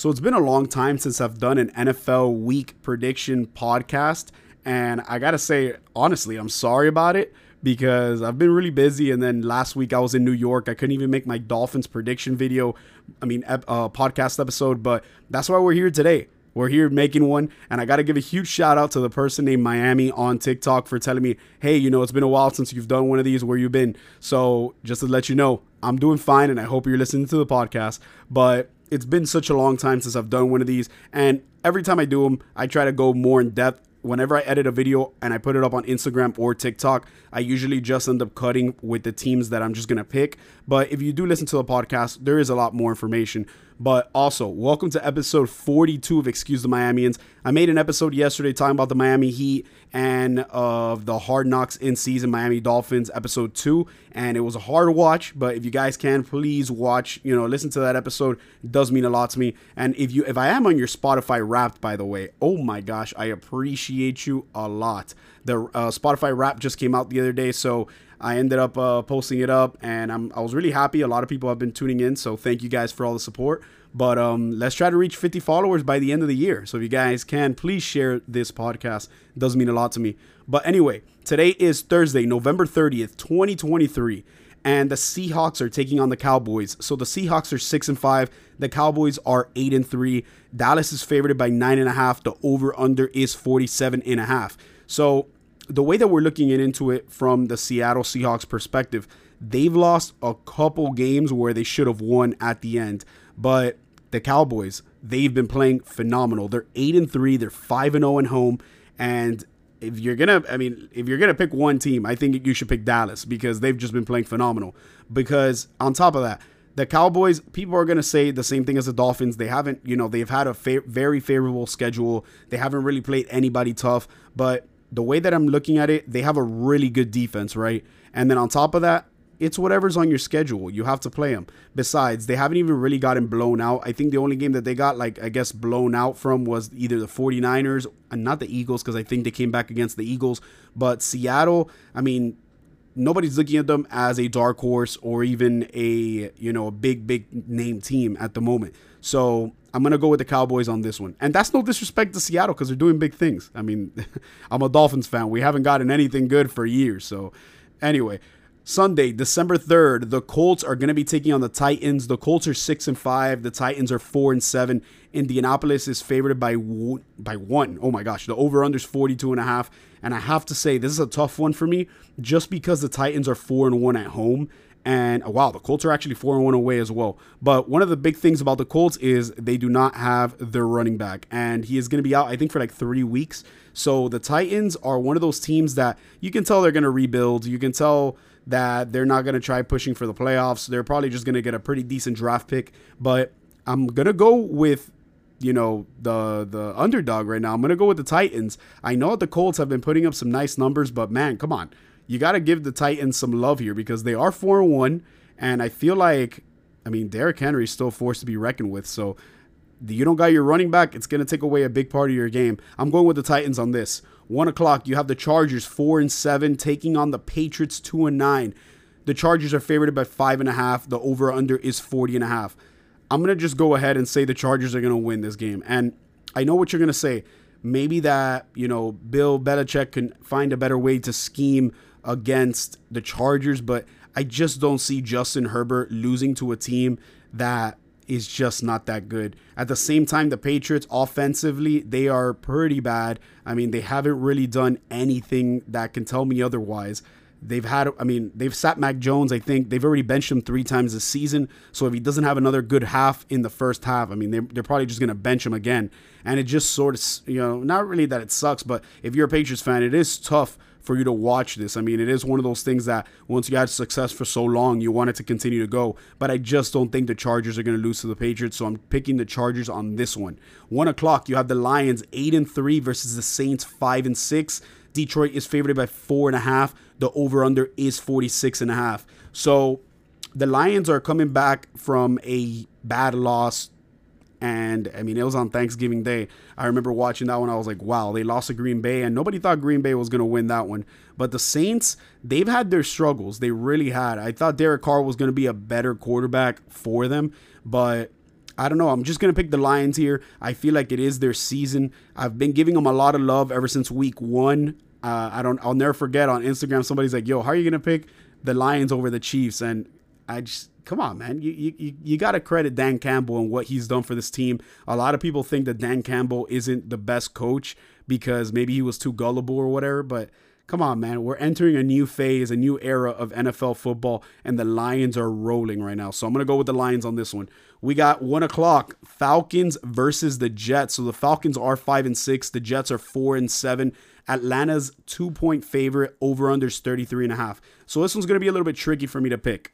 So it's been a long time since I've done an NFL week prediction podcast. And I got to say, honestly, I'm sorry about it because I've been really busy. And then last week I was in New York. I couldn't even make my Dolphins prediction video, I mean, uh, podcast episode. But that's why we're here today. We're here making one, and I got to give a huge shout out to the person named Miami on TikTok for telling me, hey, you know, it's been a while since you've done one of these. Where you been? So just to let you know, I'm doing fine, and I hope you're listening to the podcast. But it's been such a long time since I've done one of these, and every time I do them, I try to go more in depth. Whenever I edit a video and I put it up on Instagram or TikTok, I usually just end up cutting with the teams that I'm just gonna pick. But if you do listen to the podcast, there is a lot more information. But also, welcome to episode 42 of Excuse the Miamians. I made an episode yesterday talking about the Miami Heat and of the Hard Knocks in season Miami Dolphins episode 2 and it was a hard watch, but if you guys can please watch, you know, listen to that episode. It does mean a lot to me. And if you if I am on your Spotify wrapped by the way, oh my gosh, I appreciate you a lot. The uh, Spotify wrap just came out the other day, so I ended up uh, posting it up, and I'm, I was really happy. A lot of people have been tuning in, so thank you guys for all the support. But um, let's try to reach 50 followers by the end of the year. So if you guys can, please share this podcast. It does mean a lot to me. But anyway, today is Thursday, November 30th, 2023 and the Seahawks are taking on the Cowboys. So the Seahawks are six and five. The Cowboys are eight and three. Dallas is favored by nine and a half. The over under is 47 and a half. So the way that we're looking into it from the Seattle Seahawks perspective, they've lost a couple games where they should have won at the end. But the Cowboys, they've been playing phenomenal. They're 8 and 3, they're 5 and 0 at home and if you're gonna, I mean, if you're gonna pick one team, I think you should pick Dallas because they've just been playing phenomenal. Because on top of that, the Cowboys, people are gonna say the same thing as the Dolphins. They haven't, you know, they've had a fa- very favorable schedule. They haven't really played anybody tough. But the way that I'm looking at it, they have a really good defense, right? And then on top of that, it's whatever's on your schedule. You have to play them. Besides, they haven't even really gotten blown out. I think the only game that they got, like, I guess, blown out from was either the 49ers and not the Eagles, because I think they came back against the Eagles. But Seattle, I mean, nobody's looking at them as a dark horse or even a, you know, a big, big name team at the moment. So I'm to go with the Cowboys on this one. And that's no disrespect to Seattle because they're doing big things. I mean, I'm a Dolphins fan. We haven't gotten anything good for years. So, anyway. Sunday, December 3rd, the Colts are going to be taking on the Titans. The Colts are 6 and 5, the Titans are 4 and 7. Indianapolis is favored by by 1. Oh my gosh, the over under is 42 and a half. And I have to say this is a tough one for me just because the Titans are 4 and 1 at home and oh, wow, the Colts are actually 4 and 1 away as well. But one of the big things about the Colts is they do not have their running back and he is going to be out I think for like 3 weeks. So the Titans are one of those teams that you can tell they're going to rebuild. You can tell that they're not going to try pushing for the playoffs. They're probably just going to get a pretty decent draft pick. But I'm going to go with you know the the underdog right now. I'm gonna go with the Titans. I know the Colts have been putting up some nice numbers, but man, come on, you got to give the Titans some love here because they are four and one, and I feel like, I mean, Derrick Henry is still forced to be reckoned with. So you don't got your running back, it's gonna take away a big part of your game. I'm going with the Titans on this. One o'clock, you have the Chargers four and seven taking on the Patriots two and nine. The Chargers are favored by five and a half. The over under is 40 and a half. I'm gonna just go ahead and say the Chargers are gonna win this game. And I know what you're gonna say. Maybe that, you know, Bill Belichick can find a better way to scheme against the Chargers, but I just don't see Justin Herbert losing to a team that is just not that good. At the same time, the Patriots offensively, they are pretty bad. I mean, they haven't really done anything that can tell me otherwise. They've had, I mean, they've sat Mac Jones. I think they've already benched him three times this season. So if he doesn't have another good half in the first half, I mean, they're, they're probably just going to bench him again. And it just sort of, you know, not really that it sucks, but if you're a Patriots fan, it is tough for you to watch this. I mean, it is one of those things that once you had success for so long, you want it to continue to go. But I just don't think the Chargers are going to lose to the Patriots, so I'm picking the Chargers on this one. One o'clock, you have the Lions eight and three versus the Saints five and six. Detroit is favored by four and a half. The over under is 46 and a half. So the Lions are coming back from a bad loss and I mean, it was on Thanksgiving Day. I remember watching that one. I was like, wow, they lost to Green Bay, and nobody thought Green Bay was going to win that one. But the Saints, they've had their struggles. They really had. I thought Derek Carr was going to be a better quarterback for them, but I don't know. I'm just going to pick the Lions here. I feel like it is their season. I've been giving them a lot of love ever since week one. Uh, I don't. I'll never forget on Instagram. Somebody's like, "Yo, how are you gonna pick the Lions over the Chiefs?" And I just come on, man. You you you got to credit Dan Campbell and what he's done for this team. A lot of people think that Dan Campbell isn't the best coach because maybe he was too gullible or whatever, but come on, man. We're entering a new phase, a new era of NFL football, and the Lions are rolling right now. So I'm going to go with the Lions on this one. We got one o'clock Falcons versus the Jets. So the Falcons are five and six, the Jets are four and seven. Atlanta's two point favorite, over under 33 and a half. So this one's going to be a little bit tricky for me to pick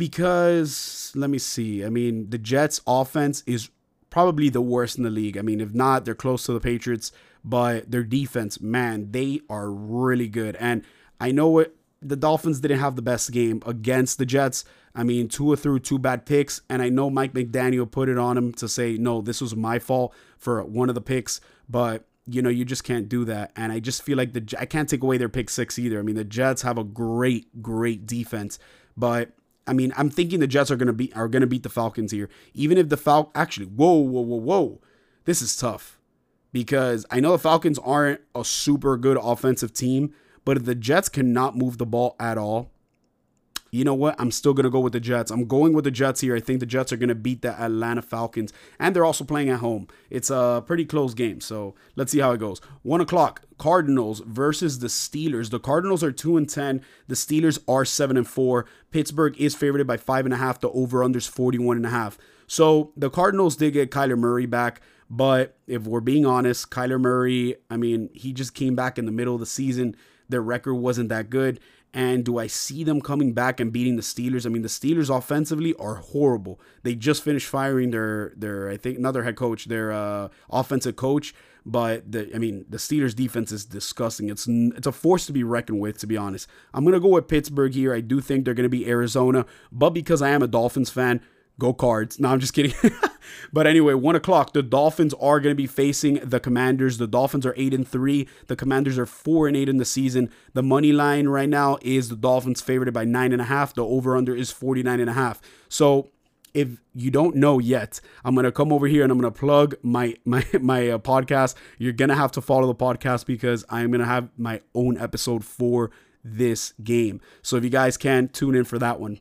because let me see. I mean, the Jets' offense is probably the worst in the league. I mean, if not, they're close to the Patriots but their defense, man, they are really good. And I know what the Dolphins didn't have the best game against the Jets. I mean, Tua threw two bad picks, and I know Mike McDaniel put it on him to say, no, this was my fault for one of the picks, but you know, you just can't do that. And I just feel like the I can't take away their pick six either. I mean, the Jets have a great, great defense, but I mean, I'm thinking the Jets are gonna be are gonna beat the Falcons here, even if the Fal actually, whoa, whoa, whoa, whoa, this is tough because I know the Falcons aren't a super good offensive team, but if the Jets cannot move the ball at all, you know what? I'm still going to go with the Jets. I'm going with the Jets here. I think the Jets are going to beat the Atlanta Falcons, and they're also playing at home. It's a pretty close game, so let's see how it goes. One o'clock, Cardinals versus the Steelers. The Cardinals are two and ten. The Steelers are seven and four. Pittsburgh is favored by five and a half. The over unders 41 and a half. So the Cardinals did get Kyler Murray back. But if we're being honest, Kyler Murray, I mean, he just came back in the middle of the season. Their record wasn't that good. And do I see them coming back and beating the Steelers? I mean, the Steelers offensively are horrible. They just finished firing their their I think another head coach, their uh, offensive coach. But the I mean, the Steelers defense is disgusting. It's it's a force to be reckoned with, to be honest. I'm gonna go with Pittsburgh here. I do think they're gonna be Arizona, but because I am a Dolphins fan, Go cards. No, I'm just kidding. but anyway, one o'clock. The Dolphins are going to be facing the Commanders. The Dolphins are eight and three. The Commanders are four and eight in the season. The money line right now is the Dolphins favored by nine and a half. The over under is 49 and a half. So if you don't know yet, I'm gonna come over here and I'm gonna plug my my my uh, podcast. You're gonna have to follow the podcast because I'm gonna have my own episode for this game. So if you guys can tune in for that one.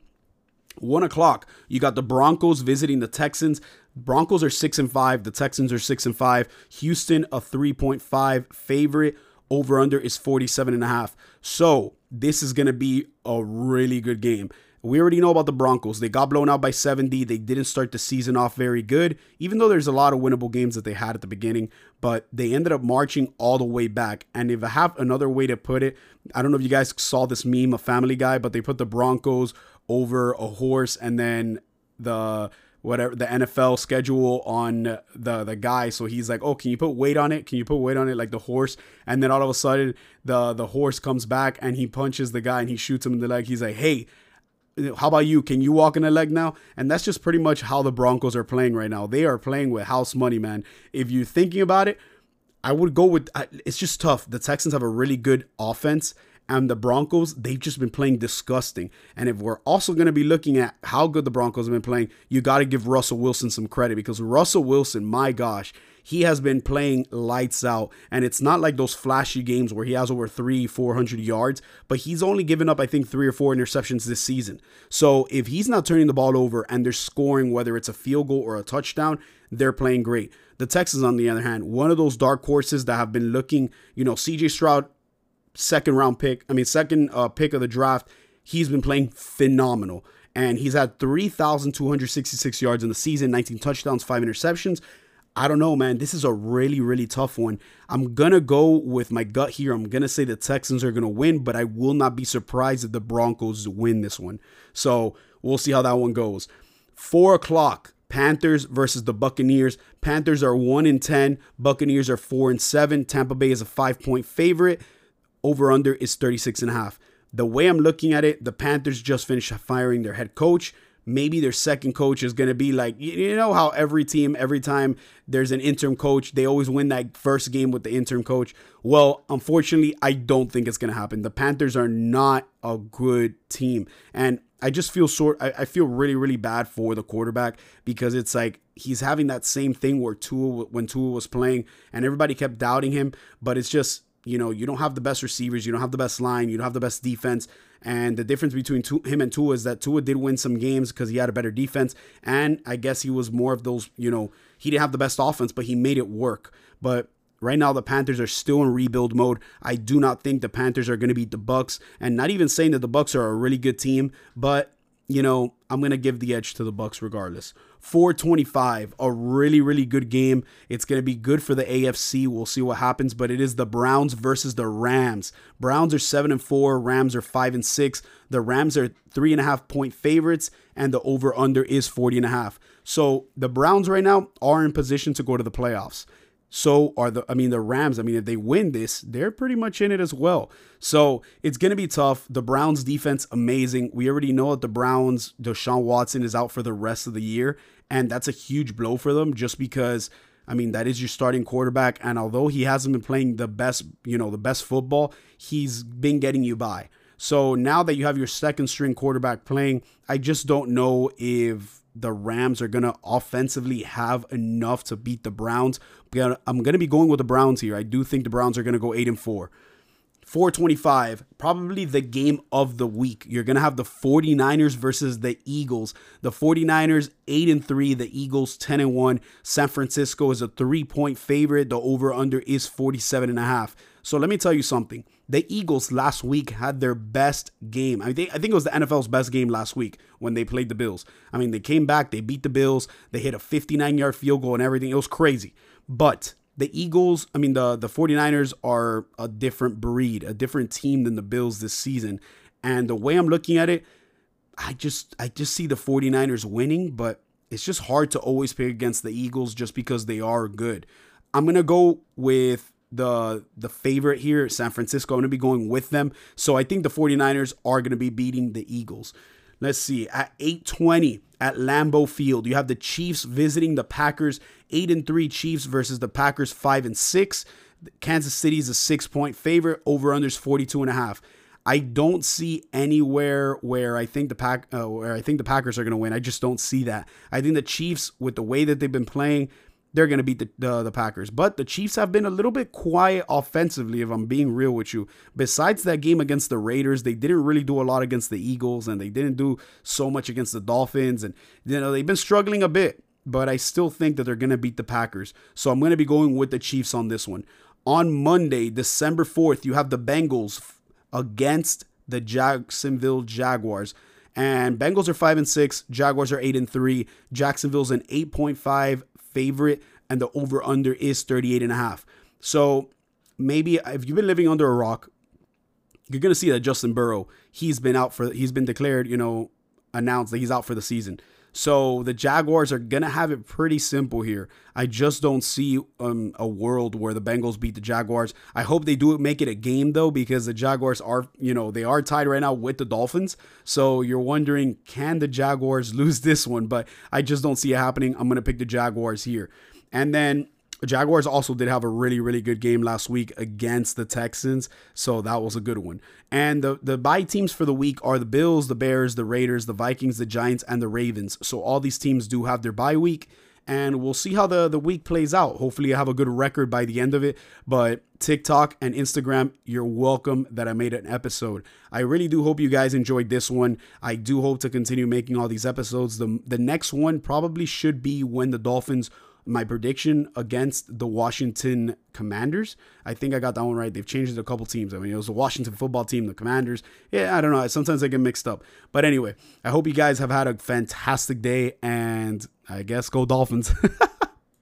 One o'clock, you got the Broncos visiting the Texans. Broncos are six and five. The Texans are six and five. Houston, a 3.5 favorite. Over under is 47 and a half. So this is to be a really good game. We already know about the Broncos. They got blown out by 70. They didn't start the season off very good, even though there's a lot of winnable games that they had at the beginning, but they ended up marching all the way back. And if I have another way to put it, I don't know if you guys saw this meme, a family guy, but they put the Broncos over a horse and then the whatever the NFL schedule on the the guy. So he's like, "Oh, can you put weight on it? Can you put weight on it like the horse?" And then all of a sudden, the the horse comes back and he punches the guy and he shoots him in the leg. He's like, "Hey, how about you? Can you walk in a leg now?" And that's just pretty much how the Broncos are playing right now. They are playing with house money, man. If you're thinking about it, I would go with. It's just tough. The Texans have a really good offense and the Broncos, they've just been playing disgusting. And if we're also going to be looking at how good the Broncos have been playing, you got to give Russell Wilson some credit because Russell Wilson, my gosh, he has been playing lights out. And it's not like those flashy games where he has over three, 400 yards, but he's only given up, I think, three or four interceptions this season. So if he's not turning the ball over and they're scoring, whether it's a field goal or a touchdown, they're playing great. The Texans, on the other hand, one of those dark horses that have been looking, you know, CJ Stroud second round pick, I mean, second uh, pick of the draft. He's been playing phenomenal. And he's had 3,266 yards in the season, 19 touchdowns, five interceptions. I don't know, man. This is a really, really tough one. I'm going to go with my gut here. I'm going to say the Texans are going to win, but I will not be surprised if the Broncos win this one. So we'll see how that one goes. Four o'clock. Panthers versus the Buccaneers. Panthers are 1 in 10. Buccaneers are 4 and 7. Tampa Bay is a 5 point favorite over under is 36 and a half. The way I'm looking at it, the Panthers just finished firing their head coach. Maybe their second coach is going to be like, you know how every team, every time there's an interim coach, they always win that first game with the interim coach. Well, unfortunately, I don't think it's going to happen. The Panthers are not a good team. And I just feel sort I, I, feel really really bad for the quarterback because it's like he's having that same thing where Tua when Tua was playing and everybody kept doubting him, but it's just you know you don't have the best receivers, you don't have the best line, you don't have the best defense, and the difference between him and Tua is that Tua did win some games because he had a better defense, and I guess he was more of those you know he didn't have the best offense, but he made it work. But Right now, the Panthers are still in rebuild mode. I do not think the Panthers are going to beat the Bucks, and not even saying that the Bucks are a really good team, but you know, I'm going to give the edge to the Bucks regardless. 425, a really really good game. It's going to be good for the AFC. We'll see what happens, but it is the Browns versus the Rams. Browns are 7 and 4, Rams are 5 and 6. The Rams are three and a half point favorites, and the over under is 40 and a half. So the Browns right now are in position to go to the playoffs so are the I mean the Rams. I mean if they win this, they're pretty much in it as well. So it's gonna be tough. The Browns defense amazing. We already know that the Browns, Deshaun Watson is out for the rest of the year, and that's a huge blow for them just because I mean that is your starting quarterback and although he hasn't been playing the best, you know, the best football, he's been getting you by. So now that you have your second string quarterback playing, I just don't know if the Rams are going to offensively have enough to beat the Browns. I'm going to be going with the Browns here. I do think the Browns are going to go 8 and 4. 425, probably the game of the week. You're going to have the 49ers versus the Eagles. The 49ers 8 and 3, the Eagles 10 and 1. San Francisco is a 3-point favorite. The over under is 47 and a half. So let me tell you something. The Eagles last week had their best game. I think I think it was the NFL's best game last week when they played the Bills. I mean, they came back, they beat the Bills, they hit a 59-yard field goal and everything. It was crazy. But the Eagles, I mean the the 49ers are a different breed, a different team than the Bills this season. And the way I'm looking at it, I just I just see the 49ers winning, but it's just hard to always pick against the Eagles just because they are good. I'm going to go with the the favorite here, San Francisco. I'm going to be going with them. So I think the 49ers are going to be beating the Eagles. Let's see. At 820 at Lambeau Field, you have the Chiefs visiting the Packers. 8 and 3 Chiefs versus the Packers 5 and 6. Kansas City is a 6-point favorite. Over unders 42 and a half. I don't see anywhere where I think the pack uh, where I think the Packers are going to win. I just don't see that. I think the Chiefs with the way that they've been playing, they're going to beat the, the, the Packers. But the Chiefs have been a little bit quiet offensively, if I'm being real with you. Besides that game against the Raiders, they didn't really do a lot against the Eagles, and they didn't do so much against the Dolphins, and you know they've been struggling a bit. But I still think that they're going to beat the Packers. So I'm going to be going with the Chiefs on this one. On Monday, December 4th, you have the Bengals against the Jacksonville Jaguars. And Bengals are 5 and 6, Jaguars are 8 and 3. Jacksonville's an 8.5 favorite and the over under is 38 and a half. So maybe if you've been living under a rock, you're to see that Justin Burrow, he's been out for he's been declared, you know, announced that he's out for the season. So the Jaguars are going to have it pretty simple here. I just don't see um, a world where the Bengals beat the Jaguars. I hope they do make it a game though because the Jaguars are, you know, they are tied right now with the Dolphins. So you're wondering can the Jaguars lose this one, but I just don't see it happening. I'm going to pick the Jaguars here. And then Jaguars also did have a really, really good game last week against the Texans, so that was a good one. And the the bye teams for the week are the Bills, the Bears, the Raiders, the Vikings, the Giants, and the Ravens. So all these teams do have their bye week, and we'll see how the the week plays out. Hopefully, I have a good record by the end of it. But TikTok and Instagram, you're welcome that I made an episode. I really do hope you guys enjoyed this one. I do hope to continue making all these episodes. The the next one probably should be when the Dolphins my prediction against the Washington Commanders. I think I got that one right. They've changed a couple teams. I mean, it was the Washington football team, the Commanders. Yeah, I don't know. Sometimes I get mixed up. But anyway, I hope you guys have had a fantastic day and I guess go Dolphins.